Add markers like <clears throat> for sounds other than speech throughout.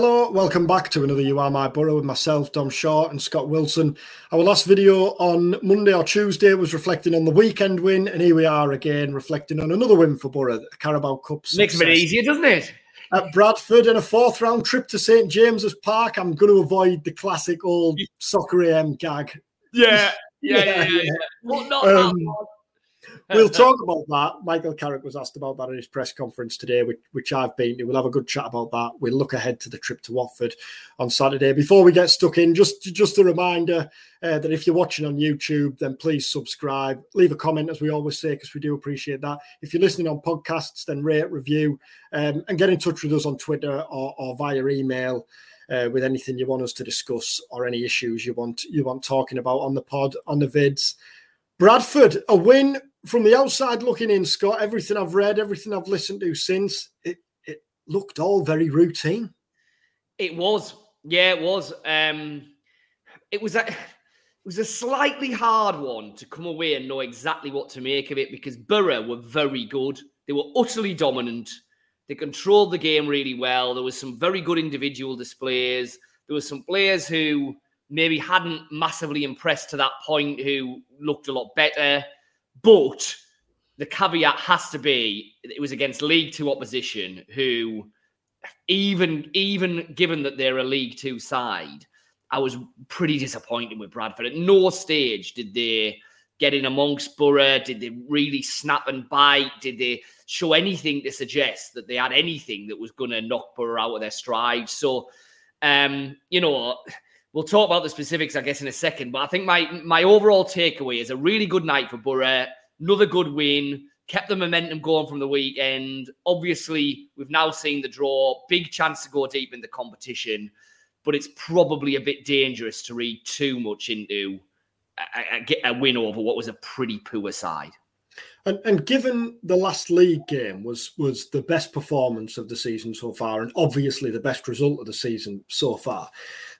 Hello, welcome back to another You Are My Boro with myself, Dom Shaw, and Scott Wilson. Our last video on Monday or Tuesday was reflecting on the weekend win, and here we are again reflecting on another win for Boro, the Carabao Cup. Makes it a bit easier, doesn't it? At Bradford and a fourth round trip to St James's Park. I'm going to avoid the classic old soccer AM gag. Yeah, <laughs> yeah, yeah. yeah, yeah. yeah. Well, not um, we'll <laughs> talk about that. Michael Carrick was asked about that in his press conference today, which, which I've been to. We'll have a good chat about that. We'll look ahead to the trip to Watford on Saturday. Before we get stuck in, just just a reminder uh, that if you're watching on YouTube, then please subscribe, leave a comment, as we always say, because we do appreciate that. If you're listening on podcasts, then rate, review, um, and get in touch with us on Twitter or, or via email. Uh, with anything you want us to discuss or any issues you want you want talking about on the pod on the vids. Bradford, a win from the outside looking in, Scott, everything I've read, everything I've listened to since, it, it looked all very routine. It was. Yeah, it was. Um, it was a, it was a slightly hard one to come away and know exactly what to make of it because Borough were very good. They were utterly dominant. They controlled the game really well. There was some very good individual displays. There were some players who maybe hadn't massively impressed to that point who looked a lot better. But the caveat has to be it was against League Two opposition who, even even given that they're a League Two side, I was pretty disappointed with Bradford. At no stage did they get in amongst Boro. Did they really snap and bite? Did they show anything to suggest that they had anything that was going to knock Boro out of their stride? So, um, you know We'll talk about the specifics, I guess, in a second. But I think my my overall takeaway is a really good night for Boro. Another good win. Kept the momentum going from the weekend. Obviously, we've now seen the draw. Big chance to go deep in the competition, but it's probably a bit dangerous to read too much into a, a, a win over what was a pretty poor side. And, and, given the last league game was was the best performance of the season so far, and obviously the best result of the season so far,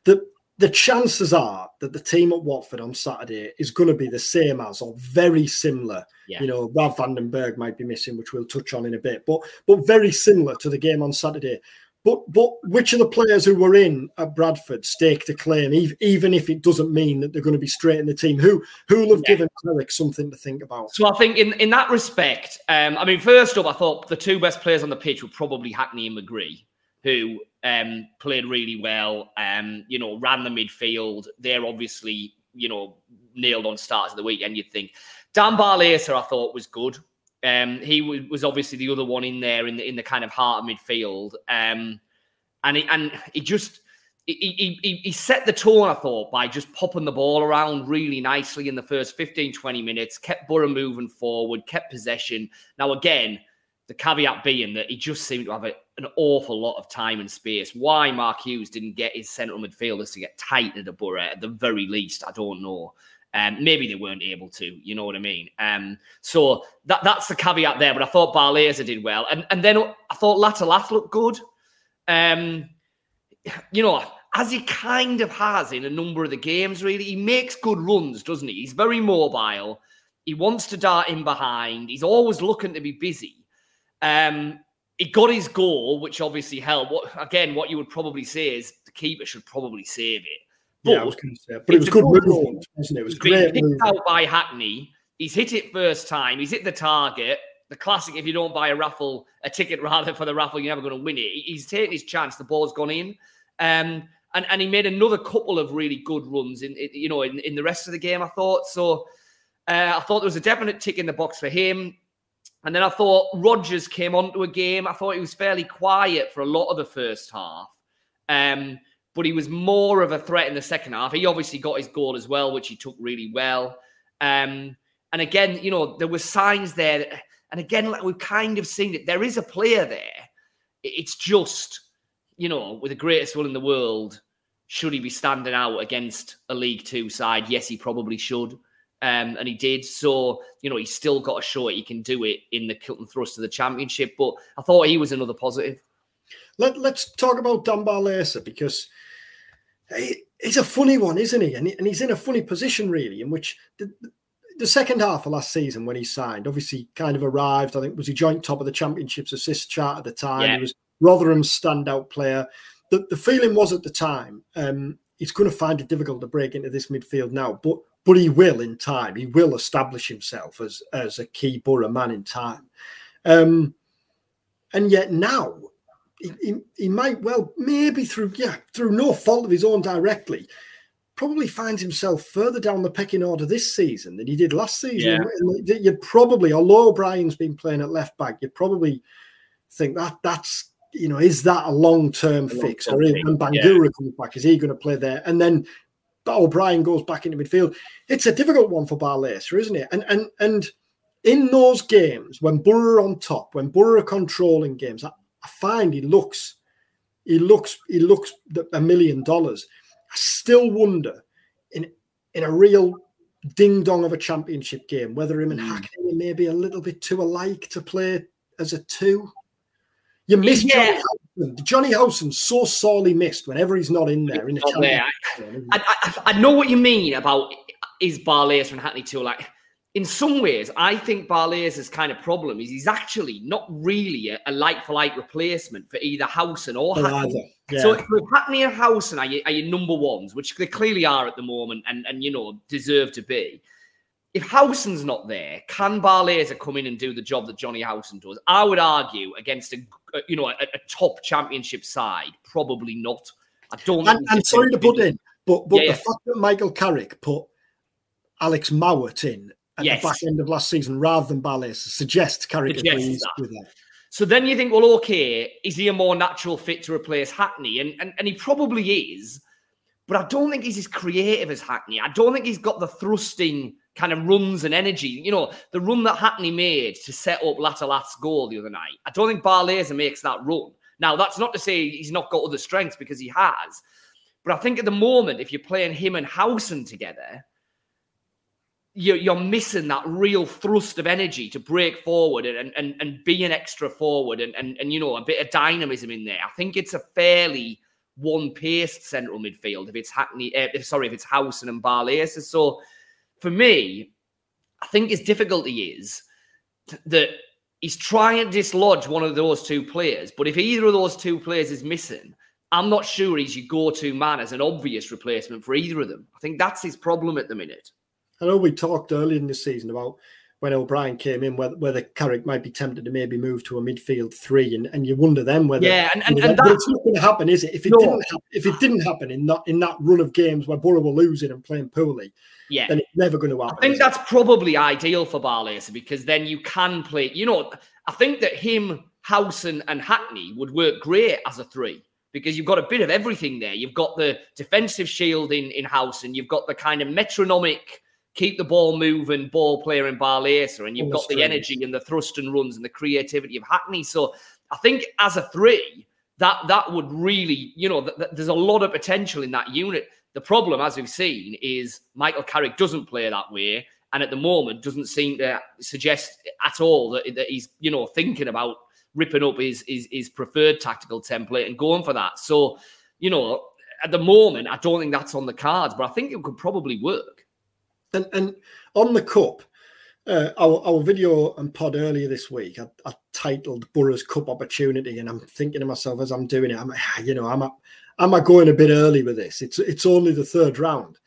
the the chances are that the team at Watford on Saturday is going to be the same as or very similar. Yeah. You know, Rav van den Berg might be missing, which we'll touch on in a bit, but but very similar to the game on Saturday. But but which of the players who were in at Bradford stake to claim, even if it doesn't mean that they're going to be straight in the team? Who who will have yeah. given Carrick something to think about? So I think in in that respect, um, I mean, first up, I thought the two best players on the pitch were probably Hackney and McGree, who um, played really well. Um, you know, ran the midfield. They're obviously, you know, nailed on starts of the weekend. You'd think Dan Barlaser, I thought was good. Um, he was, was obviously the other one in there in the in the kind of heart of midfield. Um, and he, and he just he, he, he set the tone, I thought, by just popping the ball around really nicely in the first 15, 20 minutes, kept Borough moving forward, kept possession. Now, again, the caveat being that he just seemed to have a, an awful lot of time and space. Why Mark Hughes didn't get his central midfielders to get tight to the Boro at the very least, I don't know. Um, maybe they weren't able to, you know what I mean? Um, so that that's the caveat there. But I thought Barlaser did well, and and then I thought Latte Lath looked good. Um, you know, as he kind of has in a number of the games. Really, he makes good runs, doesn't he? He's very mobile. He wants to dart in behind. He's always looking to be busy. Um, he got his goal, which obviously helped. What again? What you would probably say is the keeper should probably save it. But, yeah, I was going to say, but it was good movement, wasn't it? It was great. Picked out by Hackney. He's hit it first time. He's hit the target. The classic: if you don't buy a raffle, a ticket rather for the raffle, you're never going to win it. He's taken his chance. The ball's gone in. Um, and, and he made another couple of really good runs in, in you know in, in the rest of the game. I thought so. Uh, I thought there was a definite tick in the box for him. And then I thought Rogers came onto a game. I thought he was fairly quiet for a lot of the first half. Um, but he was more of a threat in the second half. He obviously got his goal as well, which he took really well. Um, and again, you know, there were signs there. That, and again, like we've kind of seen it, there is a player there. It's just, you know, with the greatest will in the world, should he be standing out against a League Two side? Yes, he probably should. Um, and he did. So, you know, he's still got a show he can do it in the Kilton thrust of the championship. But I thought he was another positive. Let, us talk about Dan Barlaser because he, he's a funny one, isn't he? And, he? and, he's in a funny position, really, in which the, the second half of last season when he signed, obviously kind of arrived. I think was he joint top of the championships assist chart at the time. Yeah. He was Rotherham's standout player. the, the feeling was at the time um, he's going to find it difficult to break into this midfield now, but but he will in time. He will establish himself as as a key Boro man in time. Um, and yet now he, he, he, might well maybe through yeah through no fault of his own directly probably finds himself further down the pecking order this season than he did last season. Yeah. You probably, although O'Brien's been playing at left back, you probably think that that's you know is that a long term fix or when Bangura yeah. comes back is he going to play there and then O'Brien goes back into midfield. It's a difficult one for Barlaser, isn't it? And and and in those games when Boro on top, when Boro are controlling games, I, I find he looks he looks he looks a million dollars. I still wonder in in a real ding dong of a championship game whether him and mm. Hackney may be a little bit too alike to play as a two. You miss yeah. Jonny Howson. Jonny so sorely missed whenever he's not in there. In the. I, I, I, know what you mean about is Barlaser and Hackney too like in some ways, I think Barlaser's kind of problem is he's actually not really a, a like for like replacement for either Howson or Hackney. Yeah. So if Hackney and Howson are your, are your number ones, which they clearly are at the moment and, and you know, deserve to be. If Howson's not there, can Barlaser come in and do the job that Jonny Howson does? I would argue against a, you know a, a top championship side, probably not. I don't. And, and sorry to put in, but but yeah, the yeah. fact that Michael Carrick put Alex Mowatt in at yes. the back end of last season rather than Barlaser suggests Carrick agrees with that. So then you think, well, okay, is he a more natural fit to replace Hackney? And, and, and he probably is, but I don't think he's as creative as Hackney. I don't think he's got the thrusting kind of runs and energy. You know, the run that Hackney made to set up Latte Lath's goal the other night. I don't think Barlaser makes that run. Now, that's not to say he's not got other strengths because he has. But I think at the moment, if you're playing him and Howson together, you're, you're missing that real thrust of energy to break forward and, and, and be an extra forward and, and, and, you know, a bit of dynamism in there. I think it's a fairly one-paced central midfield if it's Hackney, uh, sorry, if it's Howson and Barlaser. So for me, I think his difficulty is that he's trying to dislodge one of those two players. But if either of those two players is missing, I'm not sure he's your go-to man as an obvious replacement for either of them. I think that's his problem at the minute. I know we talked earlier in the season about when O'Brien came in, whether, whether Carrick might be tempted to maybe move to a midfield three, and, and you wonder then whether yeah, and, and, and that's not going to happen, is it? If it no. didn't happen, if it didn't happen in that in that run of games where Boro were losing and playing poorly, yeah, then it's never going to happen. I think that's it? probably ideal for Barlaser because then you can play. You know, I think that him, Howson, and Hackney would work great as a three because you've got a bit of everything there. You've got the defensive shield in in Howson, you've got the kind of metronomic keep the ball moving ball player in Barlaser, and you've got the energy and the thrust and runs and the creativity of Hackney. So I think as a three, that that would really, you know, th- th- there's a lot of potential in that unit. The problem, as we've seen, is Michael Carrick doesn't play that way, and at the moment doesn't seem to suggest at all that, that he's, you know, thinking about ripping up his, his his preferred tactical template and going for that. So, you know, at the moment, I don't think that's on the cards, but I think it could probably work. And and on the cup, uh, our, our video and pod earlier this week, I, I, titled Boro's Cup Opportunity, and I'm thinking to myself as I'm doing it, I'm you know, I'm am I going a bit early with this? It's it's only the third round,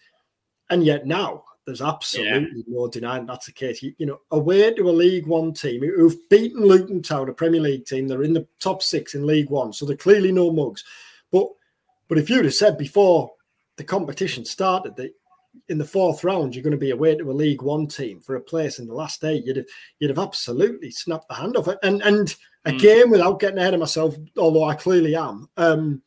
and yet now there's absolutely yeah. no denying that's the case. You, you, know, away to a League One team who've beaten Luton Town, a Premier League team, they're in the top six in League One, so they're clearly no mugs. But but if you'd have said before the competition started that in the fourth round, you're going to be away to a League One team for a place in the last eight. You'd have, you'd have absolutely snapped the hand off it. And and a mm. game without getting ahead of myself, although I clearly am. Um,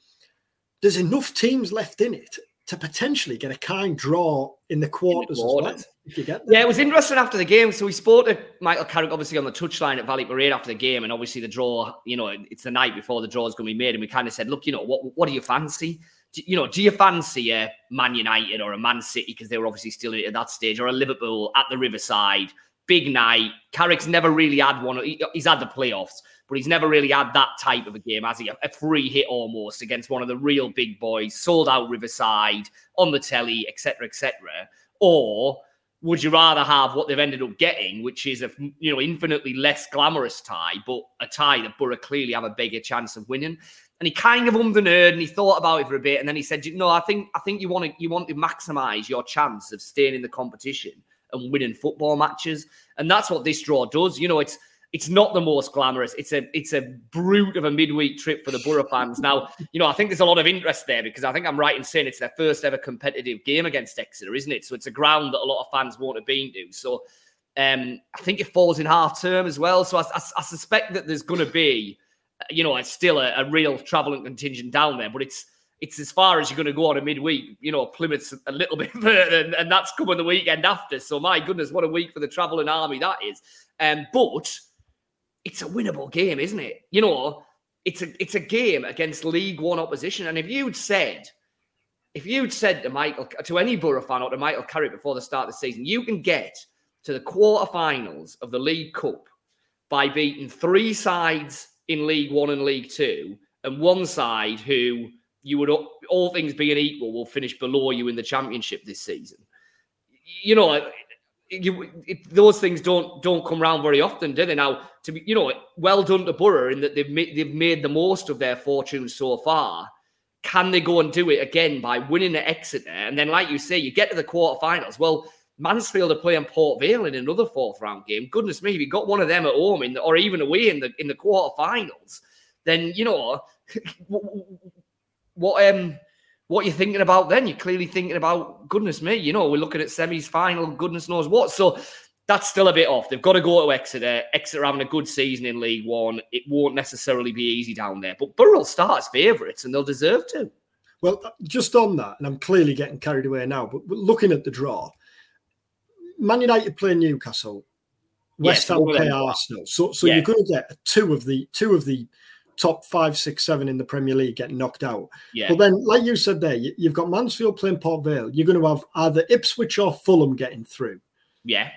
there's enough teams left in it to potentially get a kind draw in the quarters in the as well. If you get Yeah, it was interesting after the game. So we spoke to Michael Carrick, obviously on the touchline at Valley Parade after the game, and obviously the draw. You know, it's the night before the draw is going to be made, and we kind of said, "Look, you know, what what do you fancy?" You know, do you fancy a Man United or a Man City because they were obviously still at that stage, or a Liverpool at the Riverside? Big night. Carrick's never really had one. He's had the playoffs, but he's never really had that type of a game, has he? A free hit almost against one of the real big boys, sold out Riverside on the telly, etc., etc. Or would you rather have what they've ended up getting, which is a you know infinitely less glamorous tie, but a tie that Boro clearly have a bigger chance of winning? And he kind of ummed and and he thought about it for a bit, and then he said, "No, I think I think you want to you want to maximise your chance of staying in the competition and winning football matches, and that's what this draw does. You know, it's." it's not the most glamorous. It's a it's a brute of a midweek trip for the Boro fans. Now, you know, I think there's a lot of interest there because I think I'm right in saying it's their first ever competitive game against Exeter, isn't it? So it's a ground that a lot of fans won't have been to. So um, I think it falls in half term as well. So I, I, I suspect that there's going to be, you know, it's still a, a real travelling contingent down there, but it's it's as far as you're going to go on a midweek. You know, Plymouth's a little <laughs> bit further, and, and that's coming the weekend after. So my goodness, what a week for the travelling army that is. Um, but it's a winnable game, isn't it? You know, it's a it's a game against League One opposition. And if you'd said, if you'd said to Michael, to any Boro fan or to Michael Carrick before the start of the season, you can get to the quarterfinals of the League Cup by beating three sides in League One and League Two, and one side who you would, all things being equal, will finish below you in the championship this season. You know, you, it, those things don't don't come round very often, do they? Now, to be, you know, well done to Boro in that they've made, they've made the most of their fortunes so far. Can they go and do it again by winning at Exeter? And then, like you say, you get to the quarterfinals. Well, Mansfield are playing Port Vale in another fourth round game. Goodness me, if you got one of them at home in the, or even away in the in the quarterfinals, then you know <laughs> what um what you're thinking about then. You're clearly thinking about, goodness me, you know, we're looking at semis final, goodness knows what. So that's still a bit off. They've got to go to Exeter. Exeter having a good season in League One. It won't necessarily be easy down there, but Boro starts favourites and they'll deserve to. Well, just on that, and I'm clearly getting carried away now, but looking at the draw, Man United play Newcastle, West Ham play Arsenal. So, so yeah. you're going to get two of the two of the top five, six, seven in the Premier League get knocked out. Yeah. But then, like you said there, you've got Mansfield playing Port Vale. You're going to have either Ipswich or Fulham getting through. Yeah.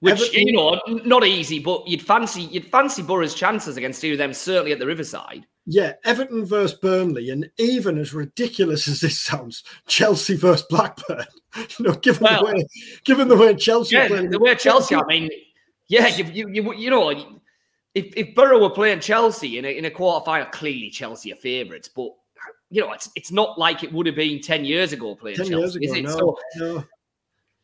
Which Everton, you know, not easy, but you'd fancy you'd fancy Boro's chances against two of them certainly at the Riverside. Yeah, Everton versus Burnley, and even as ridiculous as this sounds, Chelsea versus Blackburn. <laughs> you know, given well, the way given the way Chelsea, yeah, the way Chelsea. I mean, yeah, you, you, you know, if, if Boro were playing Chelsea in a, in a quarter final, clearly Chelsea are favourites, but you know, it's it's not like it would have been 10 years ago playing 10 Chelsea, years ago, no, so, no.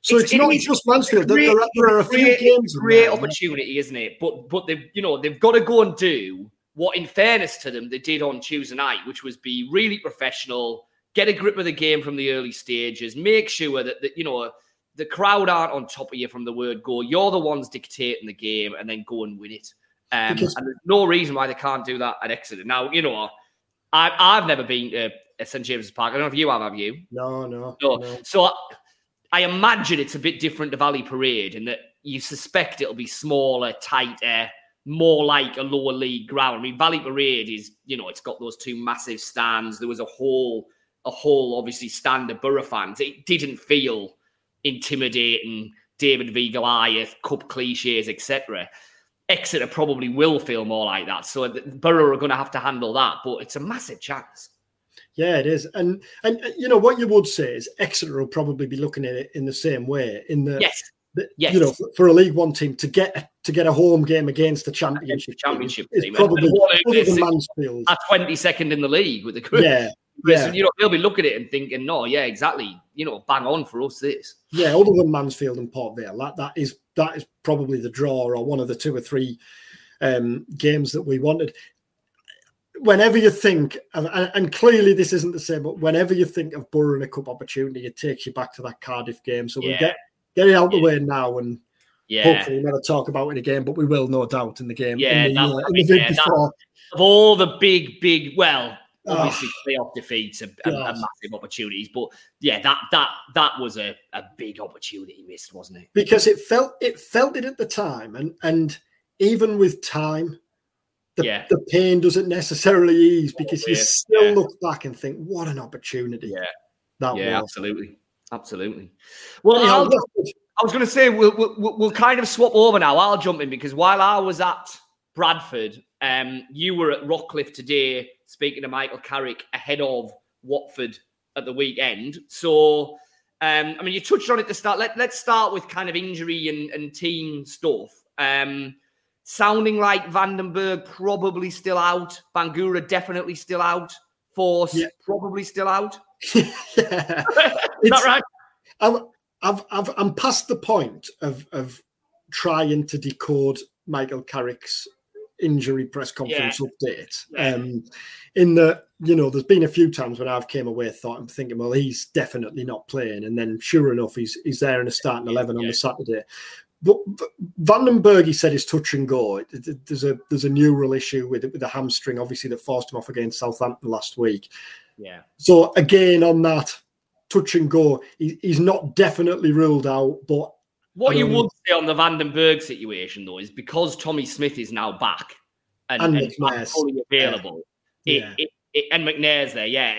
So it's, it's not just Mansfield. Great, there, are, there are a few games. Great opportunity, isn't it? But but they've you know they've got to go and do what, in fairness to them, they did on Tuesday night, which was be really professional, get a grip of the game from the early stages, make sure that, that you know the crowd aren't on top of you from the word go. You're the ones dictating the game, and then go and win it. Um, because- and there's no reason why they can't do that at Exeter. Now, you know, I, I've never been to St James's Park. I don't know if you have, have you? No, no. No. no. So I, I imagine it's a bit different to Valley Parade in that you suspect it'll be smaller, tighter, more like a lower league ground. I mean, Valley Parade is, you know, it's got those two massive stands. There was a whole, a whole obviously stand of Boro fans. It didn't feel intimidating. David v Goliath, cup cliches, etc. Exeter probably will feel more like that. So the Boro are going to have to handle that, but it's a massive chance. Yeah, it is, and and uh, you know what you would say is Exeter will probably be looking at it in the same way. In the yes, the, yes. you know, for, for, a League One team to get to get a home game against the championship, championship team, is probably other than Mansfield, at twenty second in the league with the group. Yeah, <laughs> yeah. you know, they'll be looking at it and thinking, no, yeah, exactly. You know, bang on for us this. Yeah, other than Mansfield and Port Vale, that that is that is probably the draw or one of the two or three um, games that we wanted. Whenever you think, and, and, clearly this isn't the same, but whenever you think of Boro in a cup opportunity, it takes you back to that Cardiff game. So yeah. we'll get get it out yeah. the way now and yeah. hopefully never talk about it again, but we will no doubt in the game. Yeah, in the, that, uh, yeah, that, of all the big, big, well, obviously oh, playoff defeats and, and, massive opportunities. But yeah, that that that was a, a big opportunity missed, wasn't it? Because it felt it felt it at the time, and and even with time, the, yeah. the pain doesn't necessarily ease because you still yeah. look back and think, what an opportunity. Yeah. That yeah, was. absolutely. Absolutely. Well, I was going to say we'll, we'll, we'll kind of swap over now. I'll jump in because while I was at Bradford, um, you were at Rockliffe today speaking to Michael Carrick ahead of Watford at the weekend. So Um, I mean, you touched on it to start. Let, let's start with kind of injury and, and team stuff. Um, sounding like van den Berg probably still out. Bangura definitely still out. Forss yeah. probably still out. <laughs> yeah. Is that right? I'm, I've, I've, I'm past the point of, of trying to decode Michael Carrick's injury press conference yeah. update. Yeah. Um, in the, you know, there's been a few times when I've came away thought I'm thinking, well, he's definitely not playing, and then sure enough, he's he's there in a starting eleven yeah. on the Saturday. But van den Berg, he said, is touch and go. There's a there's a neural issue with with the hamstring, obviously, that forced him off against Southampton last week. Yeah. So again, on that touch and go, he, he's not definitely ruled out, but what you would say on the van den Berg situation, though, is because Tommy Smith is now back and, and, and fully available, yeah. It, it, it, and McNair's there, yeah.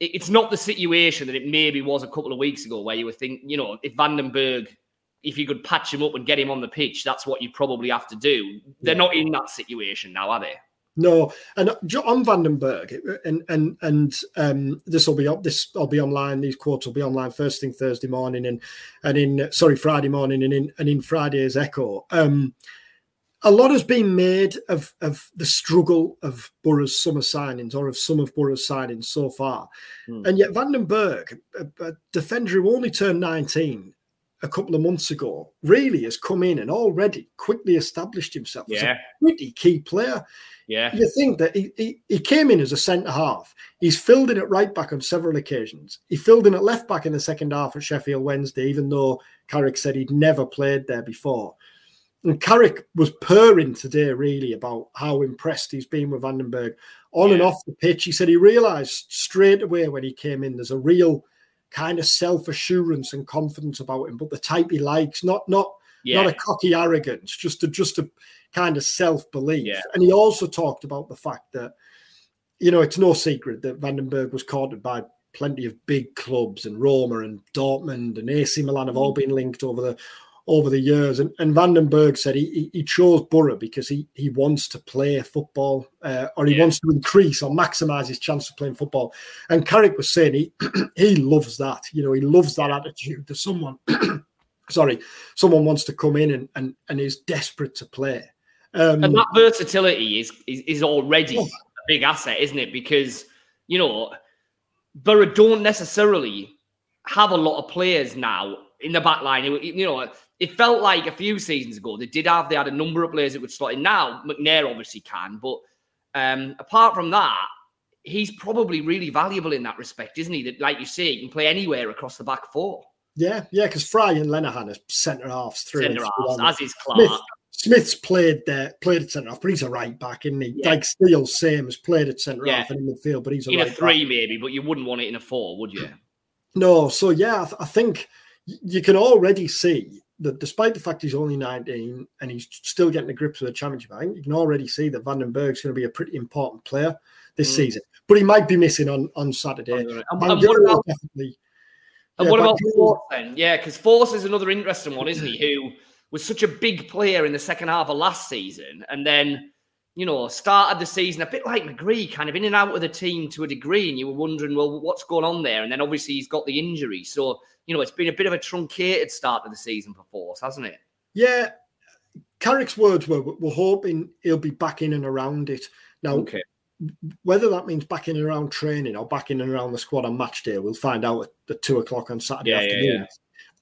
it's not the situation that it maybe was a couple of weeks ago, where you were thinking, you know, if van den Berg, if you could patch him up and get him on the pitch, that's what you probably have to do. They're yeah. not in that situation now, are they? No, and on van den Berg, and and and um, this will be up. This will be online. These quotes will be online first thing Thursday morning, and and in sorry Friday morning, and in and in Friday's Echo. Um, a lot has been made of of the struggle of Boro's summer signings or of some of Boro's signings so far, hmm. and yet van den Berg, a, a defender who only turned nineteen, a couple of months ago really has come in and already quickly established himself yeah. as a pretty key player. Yeah. You think that he, he, he came in as a centre half. He's filled in at right back on several occasions. He filled in at left back in the second half at Sheffield Wednesday, even though Carrick said he'd never played there before. And Carrick was purring today, really, about how impressed he's been with van den Berg on yeah. and off the pitch. He said he realised straight away when he came in there's a real kind of self assurance and confidence about him, but the type he likes, not not yeah. not a cocky arrogance, just a just a kind of self belief. Yeah. And he also talked about the fact that, you know, it's no secret that van den Berg was courted by plenty of big clubs and Roma and Dortmund and AC Milan have all mm. been linked over the over the years. And, and van den Berg said he, he chose Boro because he, he wants to play football uh, or he yeah. wants to increase or maximize his chance of playing football. And Carrick was saying he, <clears throat> he loves that. You know, he loves that attitude that someone, <clears throat> sorry, someone wants to come in and, and, and is desperate to play. Um, and that versatility is, is, is already oh. a big asset, isn't it? Because, you know, Boro don't necessarily have a lot of players now in the back line. You know, it felt like a few seasons ago they did have they had a number of players that would slot in. Now McNair obviously can, but um, apart from that, he's probably really valuable in that respect, isn't he? That, like you say, he can play anywhere across the back four. Yeah, yeah, because Fry and Lenihan are centre halves through. Centre halves, as is Clarke. Smith, Smith's played there, played at centre half, but he's a right back, isn't he? Yeah. Dijksteel, same has played at centre yeah. half and in the midfield, but he's a in right a three back. maybe, but you wouldn't want it in a four, would you? No, so yeah, I, th- I think you can already see that despite the fact he's only 19 and he's still getting the grips of the championship, I think you can already see that van den Berg's going to be a pretty important player this mm. season. But he might be missing on, on Saturday. And, and what about, definitely, and yeah, what about Forss then? Yeah, because Forss is another interesting one, isn't he? Who was such a big player in the second half of last season and then you know, started the season a bit like McGree, kind of in and out of the team to a degree, and you were wondering, well, what's going on there? And then obviously he's got the injury, so you know it's been a bit of a truncated start to the season for Forss, hasn't it? Yeah, Carrick's words were, "We're hoping he'll be back in and around it." Now, okay. whether that means back in and around training or back in and around the squad on match day, we'll find out at, two o'clock on Saturday yeah, afternoon. Yeah, yeah.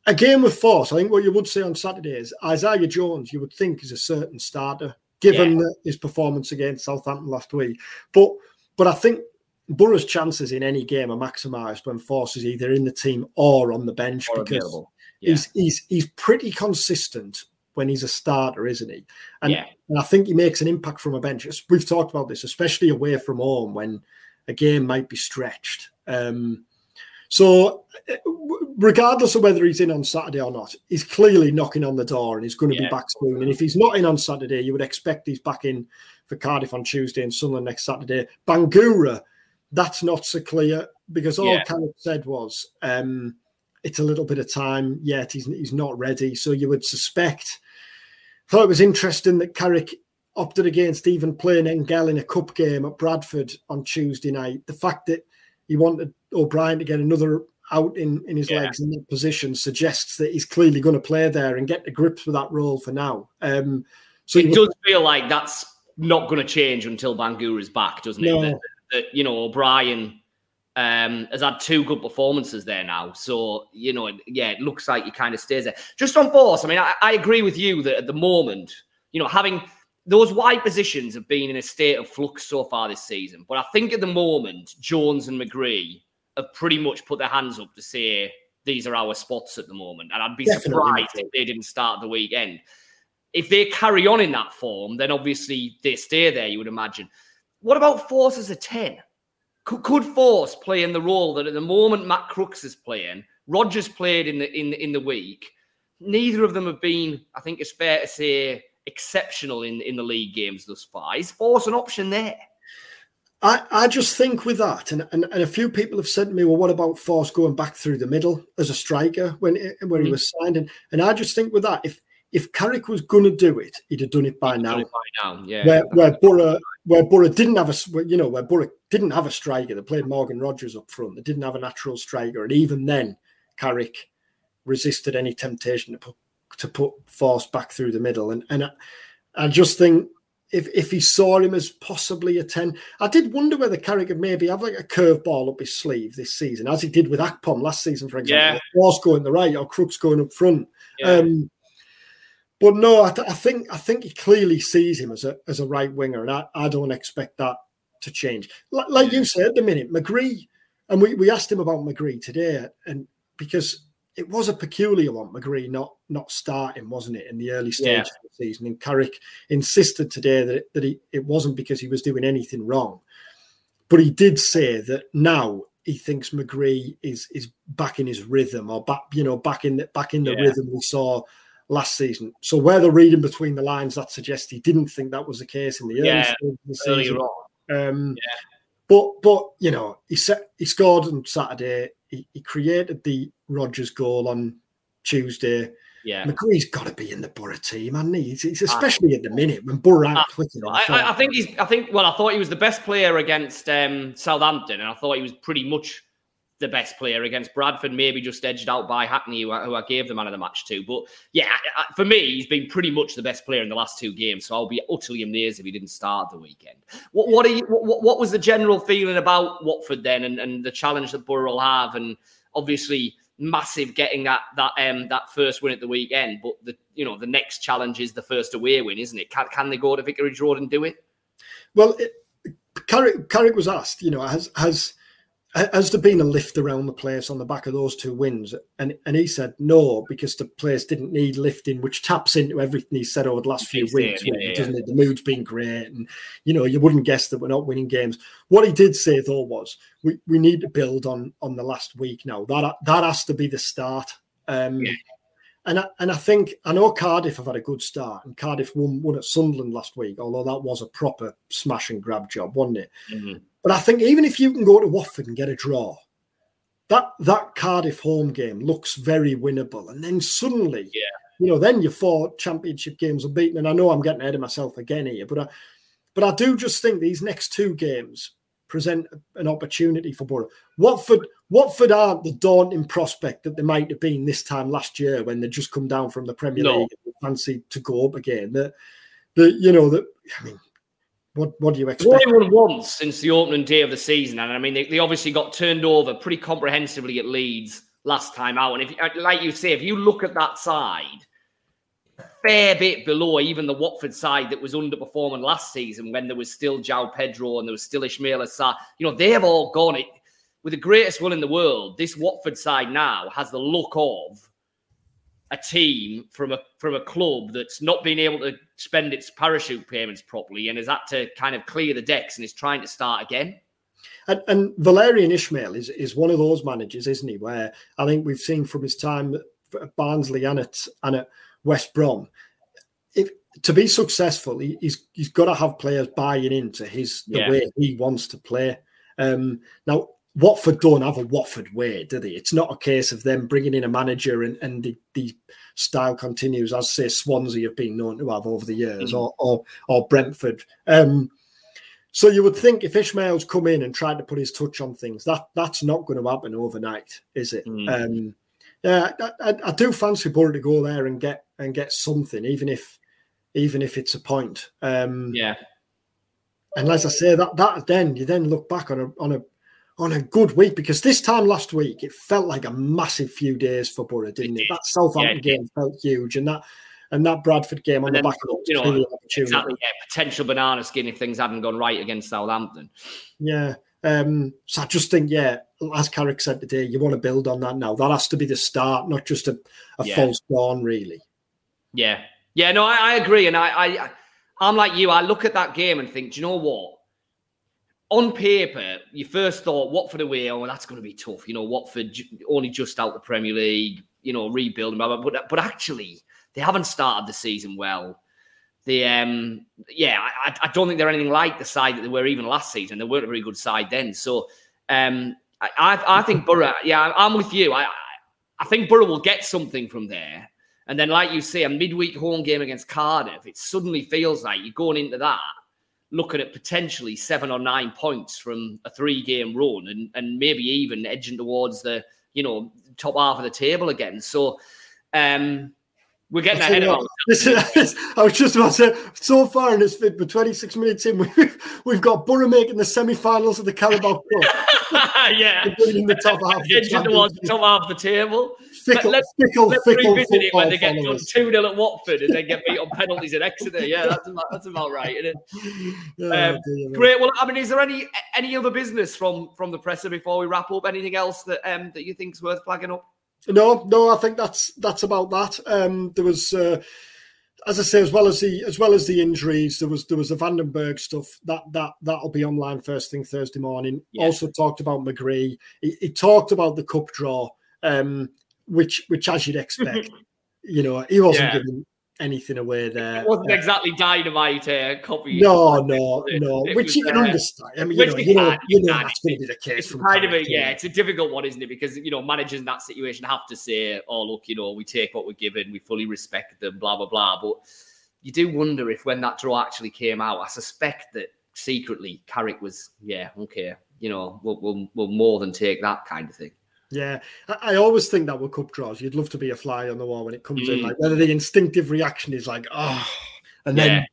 A game with Forss, I think what you would say on Saturday is Isaiah Jones, you would think is a certain starter given yeah. his performance against Southampton last week. But but I think Boro's chances in any game are maximised when Forss is either in the team or on the bench or because yeah. he's he's he's pretty consistent when he's a starter, isn't he? And, yeah. and I think he makes an impact from a bench. We've talked about this, especially away from home when a game might be stretched. Um, so, uh, regardless of whether he's in on Saturday or not, he's clearly knocking on the door and he's going to yeah. be back soon. And if he's not in on Saturday, you would expect he's back in for Cardiff on Tuesday and Sunderland next Saturday. Bangura, that's not so clear because all yeah. Carrick said was um, it's a little bit of time yet. He's, he's not ready. So you would suspect. Thought it was interesting that Carrick opted against even playing Engel in a cup game at Bradford on Tuesday night. The fact that he wanted O'Brien to get another out in, in his yeah. legs in that position suggests that he's clearly going to play there and get to grips with that role for now. Um, so it does feel like that's not going to change until Bangura is back, doesn't no. it? That, that, you know, O'Brien um, has had two good performances there now. So, you know, yeah, it looks like he kind of stays there. Just on Forss, I mean, I, I agree with you that at the moment, you know, having those wide positions have been in a state of flux so far this season. But I think at the moment, Jones and McGree have pretty much put their hands up to say these are our spots at the moment. And I'd be Definitely. surprised if they didn't start the weekend. If they carry on in that form, then obviously they stay there, you would imagine. What about Forss as a 10? Could, could Forss play in the role that at the moment Matt Crooks is playing? Rogers played in the in in the week. Neither of them have been, I think it's fair to say, exceptional in, in the league games thus far. Is Forss an option there? I, I just think with that, and, and, and a few people have said to me, well, what about Forss going back through the middle as a striker when when mm-hmm. he was signed? And, and I just think with that, if if Carrick was going to do it, he'd have done it by, now. It by now. Yeah. Where, where Boro, where Boro didn't have a, you know, where Boro didn't have a striker. They played Morgan Rogers up front. They didn't have a natural striker, and even then, Carrick resisted any temptation to put to put Forss back through the middle. And and I, I just think if if he saw him as possibly a 10, I did wonder whether Carrick could maybe have like a curveball up his sleeve this season, as he did with Akpom last season, for example. Yeah. Forss going the right or Crooks going up front. Yeah. Um, but no, I, th- I, think I think he clearly sees him as a as a right winger, and I, I don't expect that to change. Like, like you said at the minute, McGree, and we, we asked him about McGree today, and because it was a peculiar one, McGree not not starting, wasn't it, in the early stages yeah. of the season? And Carrick insisted today that, that he, it wasn't because he was doing anything wrong. But he did say that now he thinks McGree is is back in his rhythm or back, you know, back in the back in the yeah. rhythm we saw last season. So where the reading between the lines that suggests he didn't think that was the case in the early yeah, of the season. Um, yeah. But but you know, he set he scored on Saturday he, he created the Rogers goal on Tuesday. Yeah, McGree's got to be in the Boro team, and he? He's, he's especially at the minute when Boro aren't clicking. I, I, I, think he's. I think. Well, I thought he was the best player against um, Southampton, and I thought he was pretty much the best player against Bradford, maybe just edged out by Hackney, who, who I gave the man of the match to. But yeah, for me, he's been pretty much the best player in the last two games. So I'll be utterly amazed if he didn't start the weekend. What what, you, what, what was the general feeling about Watford then, and, and the challenge that Boro will have, and obviously massive getting that that um that first win at the weekend. But the you know the next challenge is the first away win, isn't it? Can, can they go to Vicarage Road and do it? Well, it, Carrick, Carrick was asked, you know, has has has there been a lift around the place on the back of those two wins? And and he said no, because the place didn't need lifting, which taps into everything he said over the last few weeks, yeah, yeah, doesn't it? The mood's been great, and you know you wouldn't guess that we're not winning games. What he did say though was we, we need to build on on the last week now. That that has to be the start. Um, yeah. And I, and I think I know Cardiff have had a good start, and Cardiff won won at Sunderland last week, although that was a proper smash and grab job, wasn't it? Mm-hmm. But I think even if you can go to Watford and get a draw, that that Cardiff home game looks very winnable. And then suddenly, yeah. you know, then your four championship games are beaten. And I know I'm getting ahead of myself again here, but I, but I do just think these next two games present an opportunity for Boro. Watford, Watford aren't the daunting prospect that they might have been this time last year when they just come down from the Premier no. League and fancy to go up again. That, that you know that I mean what What do you expect? What everyone wants since the opening day of the season, and I mean, they, they obviously got turned over pretty comprehensively at Leeds last time out. And if, uh, like you say, if you look at that side, a fair bit below even the Watford side that was underperforming last season when there was still João Pedro and there was still Ismaila Sarr. You know, they have all gone it with the greatest will in the world. This Watford side now has the look of a team from a from a club that's not been able to spend its parachute payments properly and has had to kind of clear the decks and is trying to start again. And, and Valérien Ismaël is is one of those managers, isn't he? Where I think we've seen from his time at Barnsley and at and at West Brom, if to be successful, he, he's he's got to have players buying into his the yeah. way he wants to play. Um, now Watford don't have a Watford way, do they? It's not a case of them bringing in a manager and, and the, the style continues, as say Swansea have been known to have over the years, mm. or, or, or Brentford. Um, So you would think if Ismaël's come in and tried to put his touch on things, that that's not going to happen overnight, is it? Mm. Um, yeah, I, I, do fancy Boro to go there and get and get something, even if even if it's a point. Um, yeah. And as I say, that that then you then look back on a on a on a good week because this time last week it felt like a massive few days for Boro, didn't it? it? That Southampton yeah, game felt huge, and that and that Bradford game on the back of you know exactly yeah, potential banana skin if things hadn't gone right against Southampton. Yeah. Um, so I just think, yeah, as Carrick said today, you want to build on that now. That has to be the start, not just a, a yeah. false dawn, really. Yeah, yeah, no, I, I agree, and I, I, I'm like you. I look at that game and think, do you know what? On paper, you first thought Watford away, oh, that's going to be tough. You know, Watford only just out the Premier League, you know, rebuilding, but but actually, they haven't started the season well. The um, yeah, I, I don't think they're anything like the side that they were even last season. They weren't a very good side then. So um, I, I, I think Boro. Yeah, I'm with you. I I think Boro will get something from there. And then, like you say, a midweek home game against Cardiff, it suddenly feels like you're going into that looking at potentially seven or nine points from a three game run and, and maybe even edging towards the, you know, top half of the table again. So, um, we're getting ahead of ourselves. <laughs> I was just about to say, so far in this vid, but 26 minutes in, <laughs> we've, we've got Boro making the semi finals of the Carabao Cup. <laughs> yeah. in the top half. Edging towards the top half of the table. Fickle, let's, fickle, let's fickle revisit it when they get done 2 0 at Watford and then get beat on penalties at Exeter. Yeah, that's about, that's about right, isn't it? <laughs> Oh, um, great. Well, I mean, is there any any other business from from the presser before we wrap up? Anything else that um, that you think is worth flagging up? No, no, I think that's that's about that. Um, there was, uh, as I say, as well as the as well as the injuries, there was there was the van den Berg stuff that that that'll be online first thing Thursday morning. Also talked about McGree. He, he, talked about the cup draw, um, which which as you'd expect, <laughs> you know, he wasn't yeah. giving anything away there. It wasn't uh, exactly dynamite uh, copy. No, no, no. It which was, you can uh, understand. I mean, you know, you know, you know that's going to be the case. It's kind of a, yeah, it's a difficult one, isn't it? Because you know, managers in that situation have to say, "Oh, look, you know, we take what we're given, we fully respect them, blah blah blah." But you do wonder if when that draw actually came out, I suspect that secretly Carrick was, yeah, okay, you know, we'll, we'll, we'll more than take that kind of thing. Yeah, I, always think that with cup draws, you'd love to be a fly on the wall when it comes mm. in. Like whether the instinctive reaction is like, oh, and then yeah.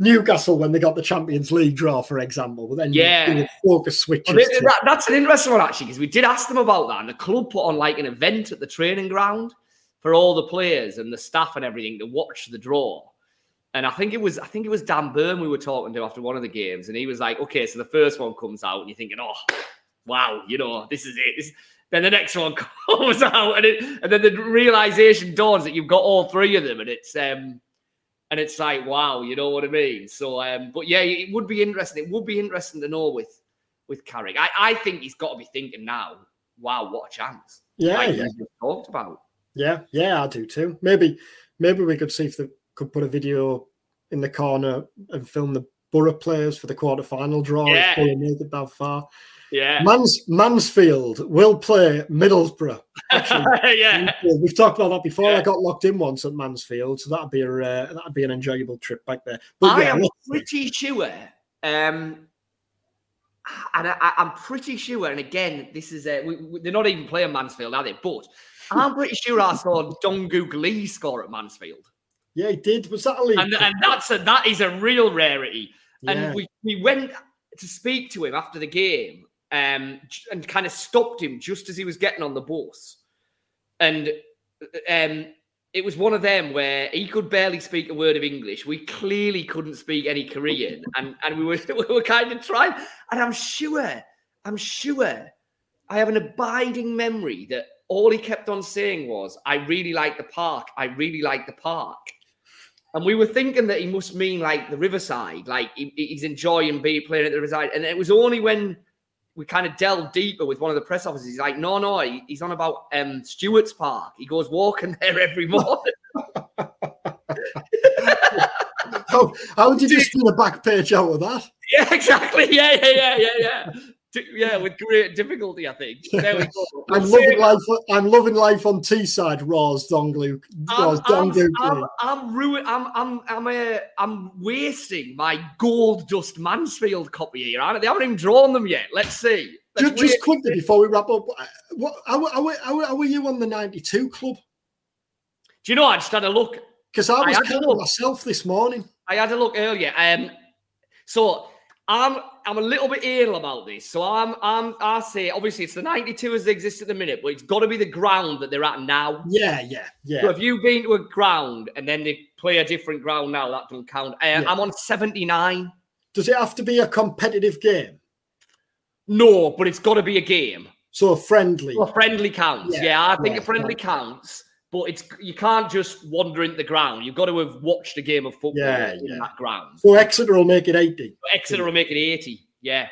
Newcastle when they got the Champions League draw, for example. But then yeah, focus switches. Well, that, that's an interesting one actually because we did ask them about that, and the club put on like an event at the training ground for all the players and the staff and everything to watch the draw. And I think it was I think it was Dan Burn we were talking to after one of the games, and he was like, "Okay, so the first one comes out, and you're thinking, oh, wow, you know, this is it." This, then the next one <laughs> comes out, and it, and then the realization dawns that you've got all three of them, and it's um, and it's like wow, you know what I mean. So um, but yeah, it would be interesting. It would be interesting to know with with Carrick. I, I think he's got to be thinking now, wow, what a chance. Yeah, like yeah. talked about. Yeah, yeah, I do too. Maybe maybe we could see if they could put a video in the corner and film the Boro players for the quarter final draw yeah. if they make it that far. Yeah. Mans, Mansfield will play Middlesbrough. <laughs> Yeah. We've talked about that before. Yeah. I got locked in once at Mansfield, so that'd be a uh, that'd be an enjoyable trip back there. But I yeah, am pretty sure. Um, and I, am pretty sure, and again, this is we, we, they're not even playing Mansfield, are they? But I'm pretty sure I saw Dong-gook Lee score at Mansfield. Yeah, he did. Was that a league? And, and that's a, that is a real rarity. Yeah. And we, we went to speak to him after the game, um, and kind of stopped him just as he was getting on the bus. And um, it was one of them where he could barely speak a word of English. We clearly couldn't speak any Korean, <laughs> and and we were <laughs> we were kind of trying. And I'm sure, I'm sure, I have an abiding memory that all he kept on saying was, "I really like the park. I really like the park." And we were thinking that he must mean like the Riverside, like he, he's enjoying being playing at the Riverside. And it was only when we kind of delved deeper with one of the press officers. He's like, no, no, he's on about um, Stewart's Park. He goes walking <laughs> there every morning. how, how did you steal a back page out of that? <laughs> Yeah, exactly. Yeah, yeah, yeah, yeah, yeah. Yeah, with great difficulty, I think. There we go. <laughs> I'm loving life. I'm loving life on Teesside. Ros Donglu. I'm, I'm, I'm, I'm, ruin, I'm, I'm, I'm, uh, I'm wasting my gold dust Mansfield copy here. Aren't They haven't even drawn them yet. Let's see. Let's just, just quickly before we wrap up, uh, what how, how, how, how were you on the '92 club? Do you know? I just had a look because I was counting myself this morning. I had a look earlier. Um, so I'm I'm a little bit anal about this. So I'm I'm I say obviously it's the 92 as they exist at the minute, but it's got to be the ground that they're at now. Yeah, yeah, yeah. So if you've been to a ground and then they play a different ground now, that doesn't count. Uh, yeah. I'm on 79. Does it have to be a competitive game? No, but it's got to be a game. So a friendly. a friendly counts. Yeah, yeah I think yeah, a friendly counts but it's you can't just wander into the ground. You've got to have watched a game of football yeah, in yeah. that ground. So Exeter will make it 80. Exeter will make it 80. Yeah.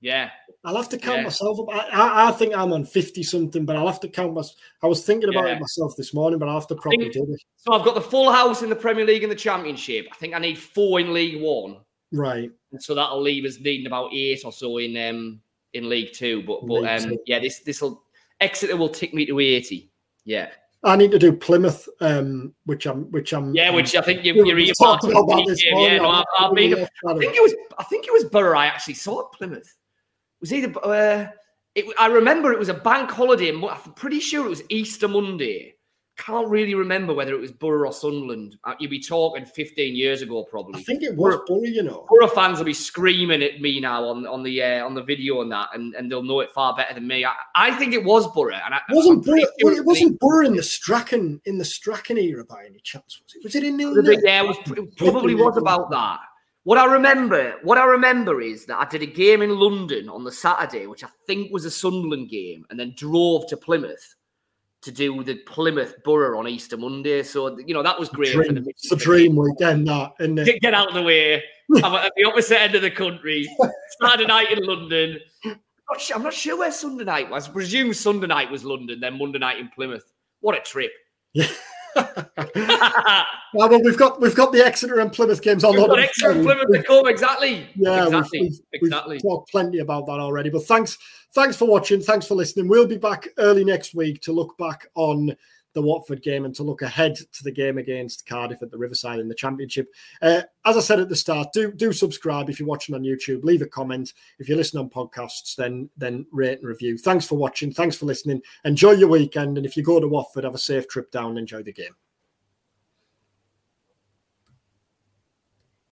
Yeah. I'll have to count yeah. myself up. I, I, think I'm on 50 something, but I'll have to count myself. I was thinking about it myself this morning, but I'll have to probably think, do it. So I've got the full house in the Premier League and the Championship. I think I need four in League One. Right. And so that'll leave us needing about eight or so in um in League Two. But but um yeah, this this'll Exeter will tick me to 80. Yeah. I need to do Plymouth, um, which I'm, which I'm. Yeah, which I think you, you're about this Yeah, no, I, I, mean, I think it was, I think it was Boro. I actually saw at Plymouth. It was either, uh, it, I remember it was a bank holiday. I'm pretty sure it was Easter Monday, can't really remember whether it was Boro or Sunderland. Uh, you'd be talking 15 years ago, probably. I think it was Boro, Boro you know. Boro fans will be screaming at me now on, on the uh, on the video and that, and, and they'll know it far better than me. I, I think it was Boro, and I, wasn't Boro, it wasn't Boro in the Strachan in the Strachan era by any chance? Was it? Was it in New the? Yeah, it, was, it probably was about that. What I remember, what I remember is that I did a game in London on the Saturday, which I think was a Sunderland game, and then drove to Plymouth to do the Plymouth Boro on Easter Monday. So you know that was great. Dream, the it's a dream weekend, that isn't it? Get, get out of the way. I'm at the opposite end of the country. <laughs> Saturday night in London. I'm not, sure, I'm not sure where Sunday night was. I presume Sunday night was London, then Monday night in Plymouth. What a trip! <laughs> Yeah. well, we've got we've got the Exeter and Plymouth games on. We've got Exeter and Plymouth to come exactly. Yeah, exactly. We've, we've, exactly. We've talked plenty about that already. But thanks, thanks for watching. Thanks for listening. We'll be back early next week to look back on the Watford game and to look ahead to the game against Cardiff at the Riverside in the Championship. Uh, as I said at the start, do do subscribe if you're watching on YouTube. Leave a comment if you listen on podcasts. Then then rate and review. Thanks for watching. Thanks for listening. Enjoy your weekend, and if you go to Watford, have a safe trip down. Enjoy the game.